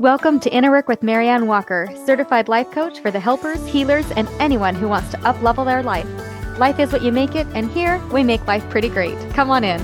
Welcome to Inner Work with Maryann Walker, certified life coach for the helpers, healers, and anyone who wants to uplevel their life. Life is what you make it, and here we make life pretty great. Come on in.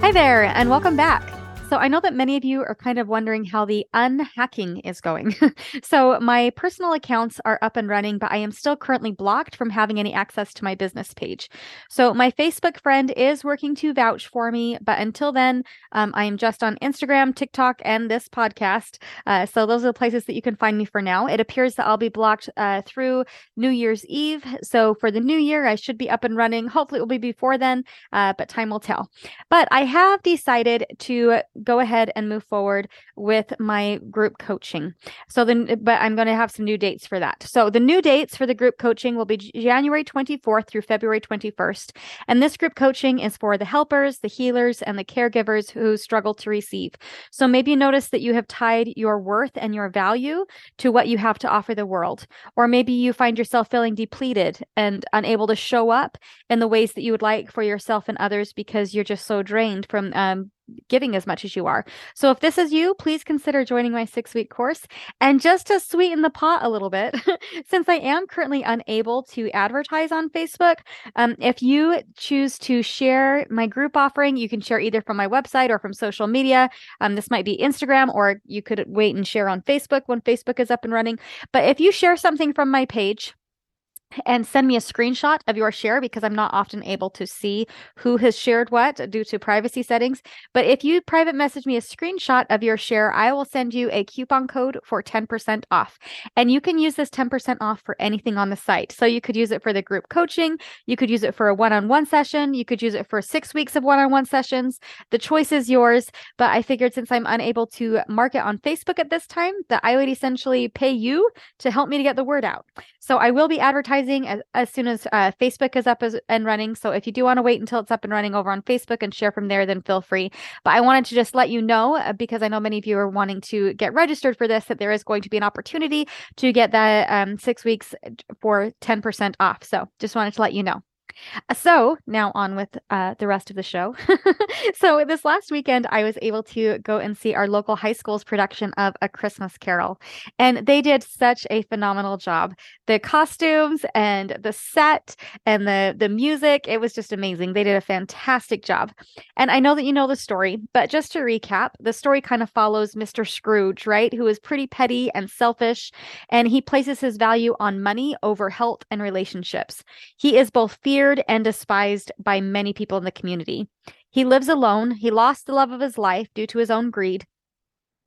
Hi there, and welcome back. So I know that many of you are kind of wondering how the unhacking is going. so my personal accounts are up and running, but I am still currently blocked from having any access to my business page. So my Facebook friend is working to vouch for me, but until then, um, I am just on Instagram, TikTok, and this podcast. Uh, so those are the places that you can find me for now. It appears that I'll be blocked uh, through New Year's Eve. So for the new year, I should be up and running. Hopefully, it will be before then, uh, but time will tell. But I have decided to go ahead and move forward with my group coaching. So then, but I'm going to have some new dates for that. So the new dates for the group coaching will be January 24th through February 21st. And this group coaching is for the helpers, the healers, and the caregivers who struggle to receive. So maybe you notice that you have tied your worth and your value to what you have to offer the world. Or maybe you find yourself feeling depleted and unable to show up in the ways that you would like for yourself and others because you're just so drained from um, giving as much as you are. So if this is you, please consider joining my six week course. And just to sweeten the pot a little bit, since I am currently unable to advertise on Facebook, um, if you choose to share my group offering, you can share either from my website or from social media. Um, this might be Instagram, or you could wait and share on Facebook when Facebook is up and running. But if you share something from my page, and send me a screenshot of your share because I'm not often able to see who has shared what due to privacy settings. But if you private message me a screenshot of your share, I will send you a coupon code for 10% off. And you can use this 10% off for anything on the site. So you could use it for the group coaching, you could use it for a one on one session, you could use it for six weeks of one on one sessions. The choice is yours. But I figured since I'm unable to market on Facebook at this time, that I would essentially pay you to help me to get the word out. So I will be advertising as, as soon as uh, Facebook is up as, and running. So if you do want to wait until it's up and running over on Facebook and share from there, then feel free. But I wanted to just let you know uh, because I know many of you are wanting to get registered for this that there is going to be an opportunity to get that um, six weeks for 10% off. So just wanted to let you know. Uh, so now on with uh, the rest of the show. so this last weekend, I was able to go and see our local high school's production of A Christmas Carol, and they did such a phenomenal job. The costumes and the set and the the music, it was just amazing. They did a fantastic job. And I know that you know the story, but just to recap, the story kind of follows Mr. Scrooge, right, who is pretty petty and selfish, and he places his value on money over health and relationships. He is both feared feared and despised by many people in the community. He lives alone. He lost the love of his life due to his own greed.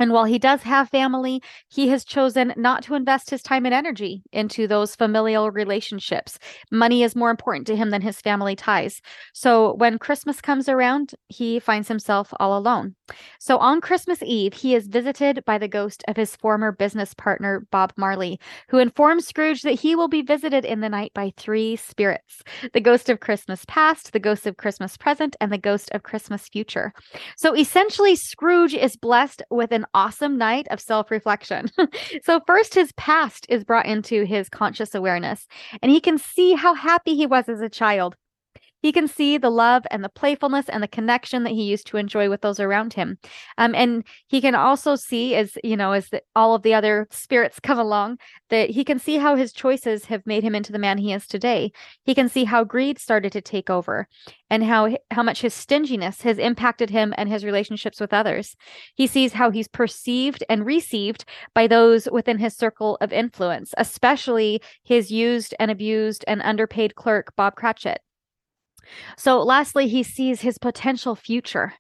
And while he does have family, he has chosen not to invest his time and energy into those familial relationships. Money is more important to him than his family ties. So when Christmas comes around, he finds himself all alone. So on Christmas Eve, he is visited by the ghost of his former business partner, Bob Marley, who informs Scrooge that he will be visited in the night by three spirits the ghost of Christmas past, the ghost of Christmas present, and the ghost of Christmas future. So essentially, Scrooge is blessed with an awesome night of self reflection. so, first, his past is brought into his conscious awareness, and he can see how happy he was as a child he can see the love and the playfulness and the connection that he used to enjoy with those around him. Um, and he can also see, as you know, as the, all of the other spirits come along, that he can see how his choices have made him into the man he is today. He can see how greed started to take over, and how how much his stinginess has impacted him and his relationships with others. He sees how he's perceived and received by those within his circle of influence, especially his used and abused and underpaid clerk Bob Cratchit. So, lastly, he sees his potential future.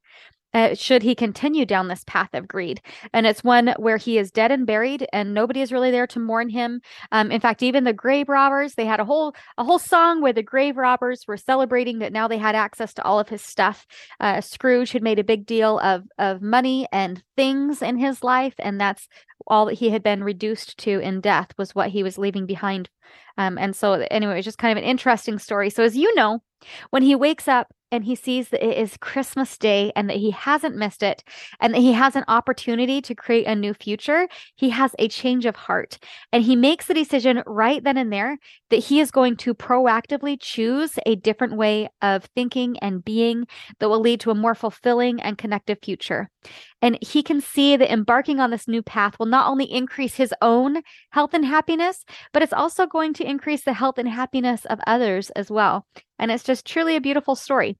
Uh, should he continue down this path of greed. And it's one where he is dead and buried, and nobody is really there to mourn him. Um, in fact, even the grave robbers, they had a whole a whole song where the grave robbers were celebrating that now they had access to all of his stuff. Uh, Scrooge had made a big deal of of money and things in his life, and that's all that he had been reduced to in death was what he was leaving behind. Um, and so, anyway, it's just kind of an interesting story. So, as you know, when he wakes up and he sees that it is Christmas Day and that he hasn't missed it and that he has an opportunity to create a new future, he has a change of heart. And he makes the decision right then and there that he is going to proactively choose a different way of thinking and being that will lead to a more fulfilling and connective future. And he can see that embarking on this new path will not only increase his own health and happiness, but it's also going to increase the health and happiness of others as well. And it's just truly a beautiful story.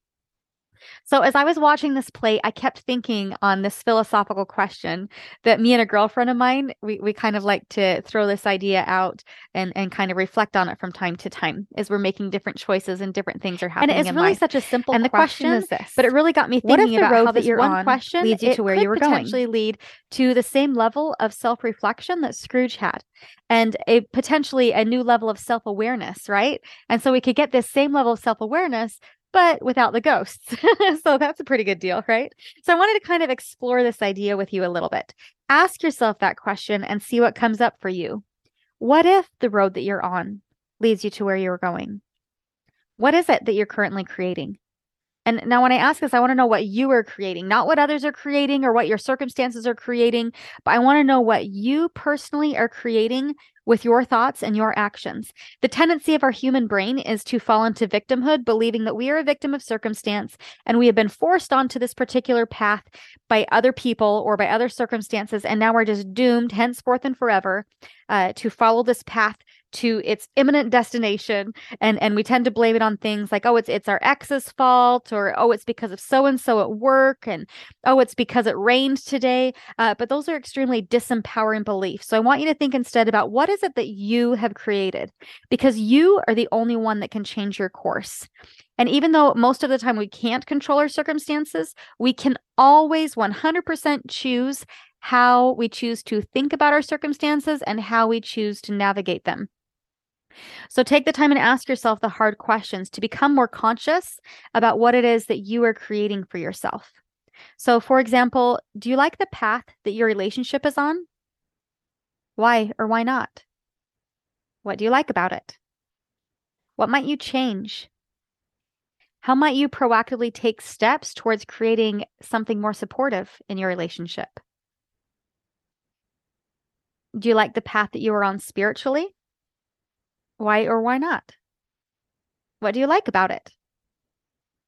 So as I was watching this play, I kept thinking on this philosophical question that me and a girlfriend of mine, we, we kind of like to throw this idea out and, and kind of reflect on it from time to time as we're making different choices and different things are happening. And it's really life. such a simple and the question, question is this. But it really got me thinking about how that you're one on question leads you to where you were going? potentially lead to the same level of self-reflection that Scrooge had and a potentially a new level of self-awareness, right? And so we could get this same level of self-awareness but without the ghosts. so that's a pretty good deal, right? So I wanted to kind of explore this idea with you a little bit. Ask yourself that question and see what comes up for you. What if the road that you're on leads you to where you're going? What is it that you're currently creating? And now, when I ask this, I want to know what you are creating, not what others are creating or what your circumstances are creating, but I want to know what you personally are creating with your thoughts and your actions. The tendency of our human brain is to fall into victimhood, believing that we are a victim of circumstance and we have been forced onto this particular path by other people or by other circumstances. And now we're just doomed henceforth and forever uh, to follow this path to its imminent destination and and we tend to blame it on things like oh it's it's our ex's fault or oh it's because of so and so at work and oh it's because it rained today uh, but those are extremely disempowering beliefs. So i want you to think instead about what is it that you have created? Because you are the only one that can change your course. And even though most of the time we can't control our circumstances, we can always 100% choose how we choose to think about our circumstances and how we choose to navigate them. So take the time and ask yourself the hard questions to become more conscious about what it is that you are creating for yourself. So, for example, do you like the path that your relationship is on? Why or why not? What do you like about it? What might you change? How might you proactively take steps towards creating something more supportive in your relationship? Do you like the path that you are on spiritually? Why or why not? What do you like about it?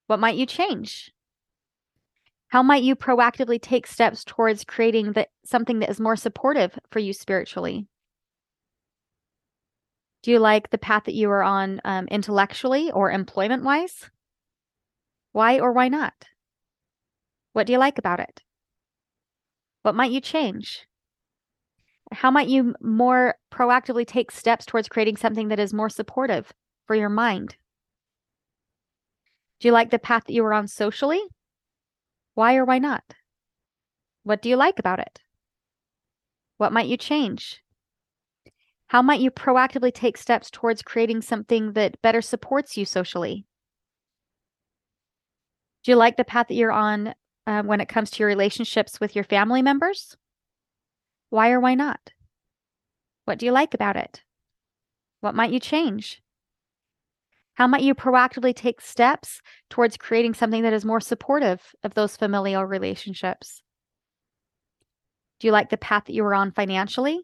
What might you change? How might you proactively take steps towards creating the, something that is more supportive for you spiritually? Do you like the path that you are on um, intellectually or employment wise? Why or why not? What do you like about it? What might you change? How might you more proactively take steps towards creating something that is more supportive for your mind? Do you like the path that you were on socially? Why or why not? What do you like about it? What might you change? How might you proactively take steps towards creating something that better supports you socially? Do you like the path that you're on uh, when it comes to your relationships with your family members? Why or why not? What do you like about it? What might you change? How might you proactively take steps towards creating something that is more supportive of those familial relationships? Do you like the path that you were on financially?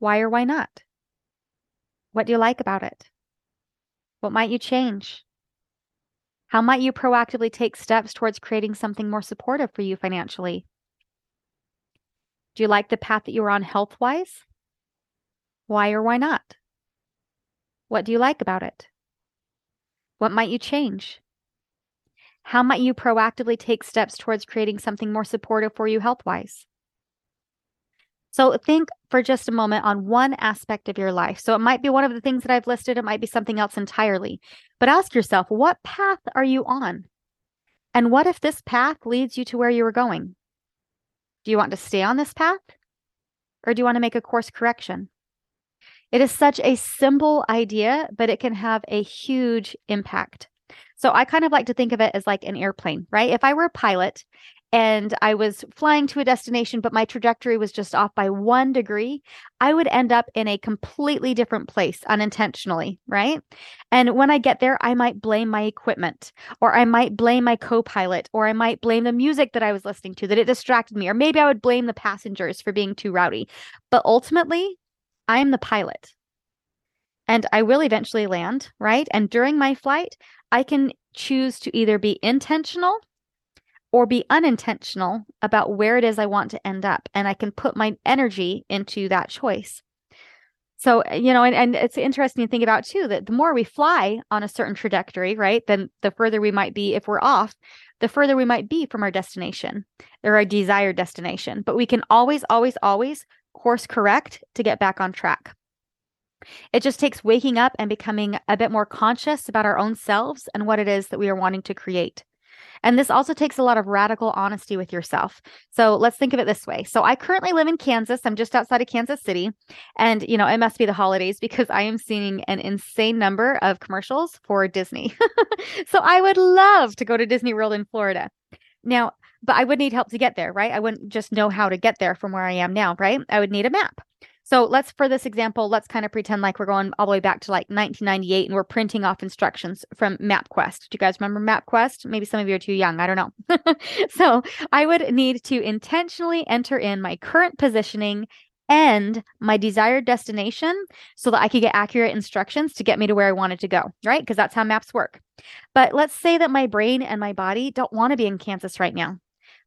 Why or why not? What do you like about it? What might you change? How might you proactively take steps towards creating something more supportive for you financially? Do you like the path that you were on health wise? Why or why not? What do you like about it? What might you change? How might you proactively take steps towards creating something more supportive for you health wise? So think for just a moment on one aspect of your life. So it might be one of the things that I've listed, it might be something else entirely. But ask yourself, what path are you on? And what if this path leads you to where you were going? Do you want to stay on this path? Or do you want to make a course correction? It is such a simple idea, but it can have a huge impact. So I kind of like to think of it as like an airplane, right? If I were a pilot and I was flying to a destination, but my trajectory was just off by one degree, I would end up in a completely different place unintentionally, right? And when I get there, I might blame my equipment, or I might blame my co pilot, or I might blame the music that I was listening to that it distracted me, or maybe I would blame the passengers for being too rowdy. But ultimately, I am the pilot. And I will eventually land, right? And during my flight, I can choose to either be intentional or be unintentional about where it is I want to end up. And I can put my energy into that choice. So, uh, you know, and, and it's interesting to think about too that the more we fly on a certain trajectory, right, then the further we might be, if we're off, the further we might be from our destination or our desired destination. But we can always, always, always course correct to get back on track. It just takes waking up and becoming a bit more conscious about our own selves and what it is that we are wanting to create. And this also takes a lot of radical honesty with yourself. So let's think of it this way. So I currently live in Kansas. I'm just outside of Kansas City. And, you know, it must be the holidays because I am seeing an insane number of commercials for Disney. so I would love to go to Disney World in Florida. Now, but I would need help to get there, right? I wouldn't just know how to get there from where I am now, right? I would need a map. So let's, for this example, let's kind of pretend like we're going all the way back to like 1998 and we're printing off instructions from MapQuest. Do you guys remember MapQuest? Maybe some of you are too young. I don't know. so I would need to intentionally enter in my current positioning and my desired destination so that I could get accurate instructions to get me to where I wanted to go, right? Because that's how maps work. But let's say that my brain and my body don't want to be in Kansas right now.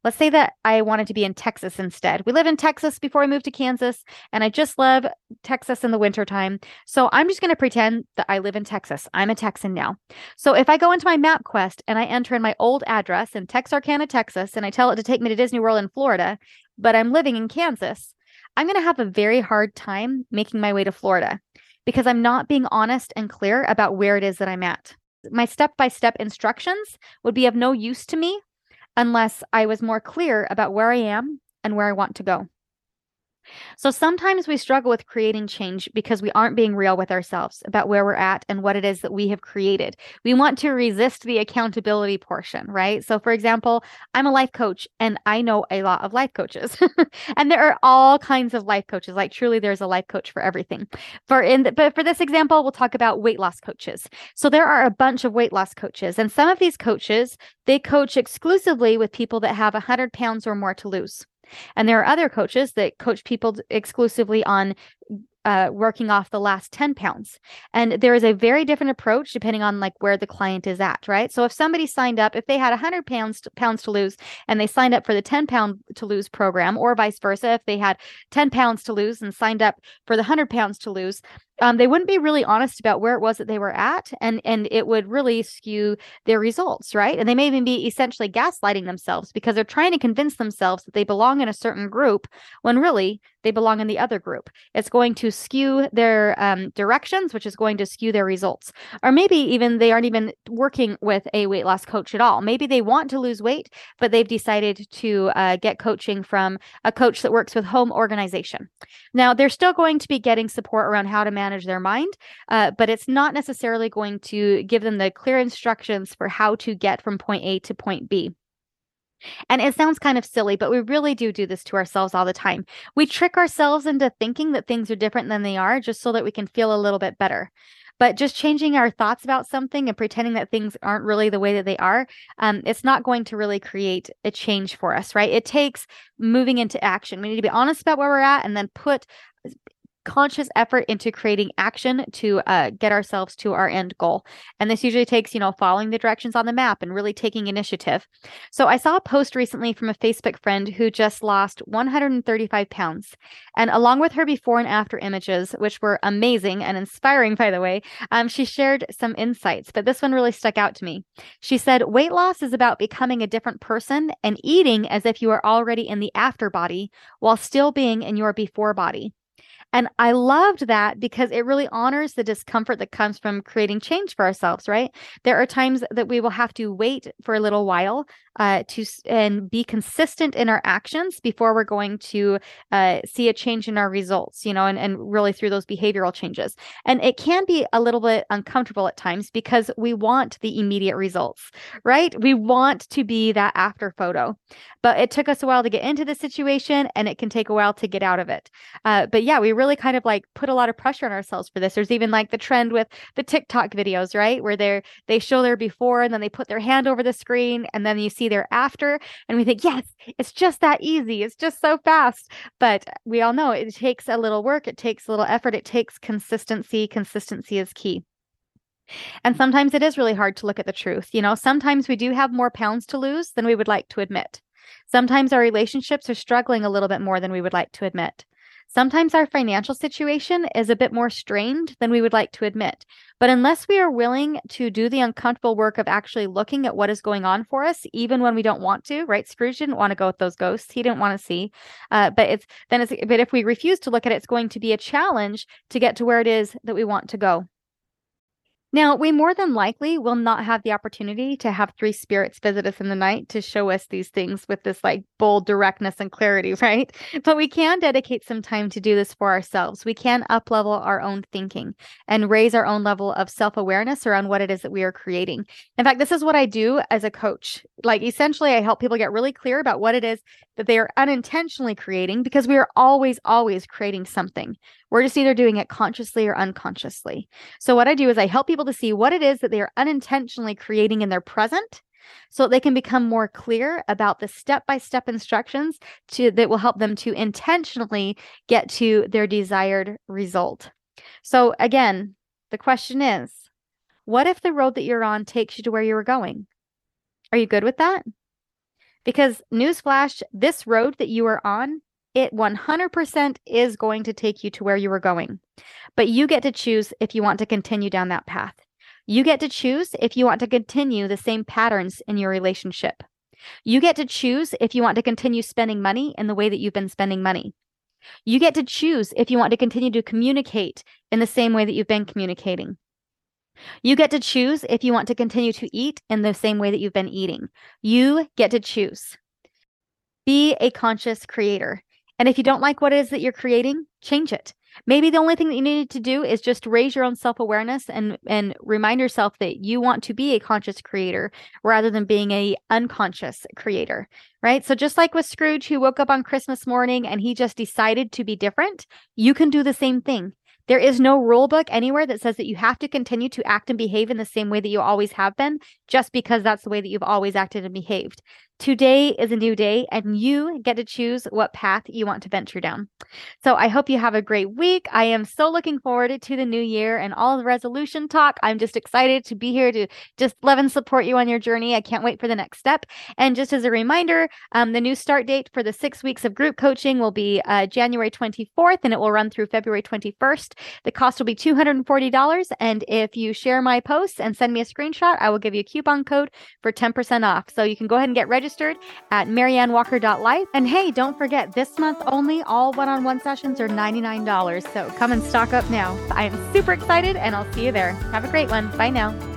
Let's say that I wanted to be in Texas instead. We live in Texas before I moved to Kansas, and I just love Texas in the wintertime. So I'm just going to pretend that I live in Texas. I'm a Texan now. So if I go into my MapQuest and I enter in my old address in Texarkana, Texas, and I tell it to take me to Disney World in Florida, but I'm living in Kansas, I'm going to have a very hard time making my way to Florida because I'm not being honest and clear about where it is that I'm at. My step by step instructions would be of no use to me unless I was more clear about where I am and where I want to go. So sometimes we struggle with creating change because we aren't being real with ourselves about where we're at and what it is that we have created. We want to resist the accountability portion, right? So, for example, I'm a life coach and I know a lot of life coaches, and there are all kinds of life coaches. Like, truly, there's a life coach for everything. For in, the, but for this example, we'll talk about weight loss coaches. So, there are a bunch of weight loss coaches, and some of these coaches they coach exclusively with people that have 100 pounds or more to lose. And there are other coaches that coach people exclusively on uh, working off the last 10 pounds. And there is a very different approach depending on like where the client is at, right? So if somebody signed up, if they had 100 pounds to, pounds to lose and they signed up for the 10 pound to lose program, or vice versa, if they had 10 pounds to lose and signed up for the 100 pounds to lose, um, they wouldn't be really honest about where it was that they were at and and it would really skew their results right? And they may even be essentially gaslighting themselves because they're trying to convince themselves that they belong in a certain group when really they belong in the other group. It's going to skew their um, directions which is going to skew their results. Or maybe even they aren't even working with a weight loss coach at all. Maybe they want to lose weight but they've decided to uh, get coaching from a coach that works with home organization. Now they're still going to be getting support around how to manage manage their mind, uh, but it's not necessarily going to give them the clear instructions for how to get from point A to point B. And it sounds kind of silly, but we really do do this to ourselves all the time. We trick ourselves into thinking that things are different than they are just so that we can feel a little bit better. But just changing our thoughts about something and pretending that things aren't really the way that they are, um, it's not going to really create a change for us, right? It takes moving into action. We need to be honest about where we're at and then put conscious effort into creating action to uh, get ourselves to our end goal. And this usually takes, you know, following the directions on the map and really taking initiative. So I saw a post recently from a Facebook friend who just lost 135 pounds. And along with her before and after images, which were amazing and inspiring, by the way, um, she shared some insights, but this one really stuck out to me. She said, Weight loss is about becoming a different person and eating as if you are already in the after body while still being in your before body. And I loved that because it really honors the discomfort that comes from creating change for ourselves, right? There are times that we will have to wait for a little while uh, to and be consistent in our actions before we're going to uh, see a change in our results, you know, and, and really through those behavioral changes. And it can be a little bit uncomfortable at times because we want the immediate results, right? We want to be that after photo. But it took us a while to get into the situation and it can take a while to get out of it. Uh, but yeah, we really kind of like put a lot of pressure on ourselves for this. There's even like the trend with the TikTok videos, right? Where they're they show their before and then they put their hand over the screen and then you see their after and we think, yes, it's just that easy. It's just so fast. But we all know it takes a little work, it takes a little effort, it takes consistency. Consistency is key. And sometimes it is really hard to look at the truth. You know, sometimes we do have more pounds to lose than we would like to admit. Sometimes our relationships are struggling a little bit more than we would like to admit. Sometimes our financial situation is a bit more strained than we would like to admit. But unless we are willing to do the uncomfortable work of actually looking at what is going on for us, even when we don't want to, right? Scrooge didn't want to go with those ghosts. He didn't want to see. Uh, but it's then it's but if we refuse to look at it, it's going to be a challenge to get to where it is that we want to go. Now, we more than likely will not have the opportunity to have three spirits visit us in the night to show us these things with this like bold directness and clarity, right? But we can dedicate some time to do this for ourselves. We can up level our own thinking and raise our own level of self awareness around what it is that we are creating. In fact, this is what I do as a coach. Like, essentially, I help people get really clear about what it is that they are unintentionally creating because we are always, always creating something. We're just either doing it consciously or unconsciously. So, what I do is I help people to see what it is that they are unintentionally creating in their present so they can become more clear about the step-by-step instructions to that will help them to intentionally get to their desired result. So again, the question is, what if the road that you're on takes you to where you were going? Are you good with that? Because, newsflash, this road that you are on, it 100% is going to take you to where you were going. But you get to choose if you want to continue down that path. You get to choose if you want to continue the same patterns in your relationship. You get to choose if you want to continue spending money in the way that you've been spending money. You get to choose if you want to continue to communicate in the same way that you've been communicating. You get to choose if you want to continue to eat in the same way that you've been eating. You get to choose. Be a conscious creator. And if you don't like what it is that you're creating, change it. Maybe the only thing that you need to do is just raise your own self-awareness and and remind yourself that you want to be a conscious creator rather than being a unconscious creator, right? So just like with Scrooge who woke up on Christmas morning and he just decided to be different, you can do the same thing. There is no rule book anywhere that says that you have to continue to act and behave in the same way that you always have been just because that's the way that you've always acted and behaved. Today is a new day, and you get to choose what path you want to venture down. So I hope you have a great week. I am so looking forward to the new year and all the resolution talk. I'm just excited to be here to just love and support you on your journey. I can't wait for the next step. And just as a reminder, um, the new start date for the six weeks of group coaching will be uh, January 24th, and it will run through February 21st. The cost will be $240. And if you share my posts and send me a screenshot, I will give you a coupon code for 10% off. So you can go ahead and get registered registered at maryannwalker.life. And hey, don't forget, this month only, all one on one sessions are $99. So come and stock up now. I am super excited and I'll see you there. Have a great one. Bye now.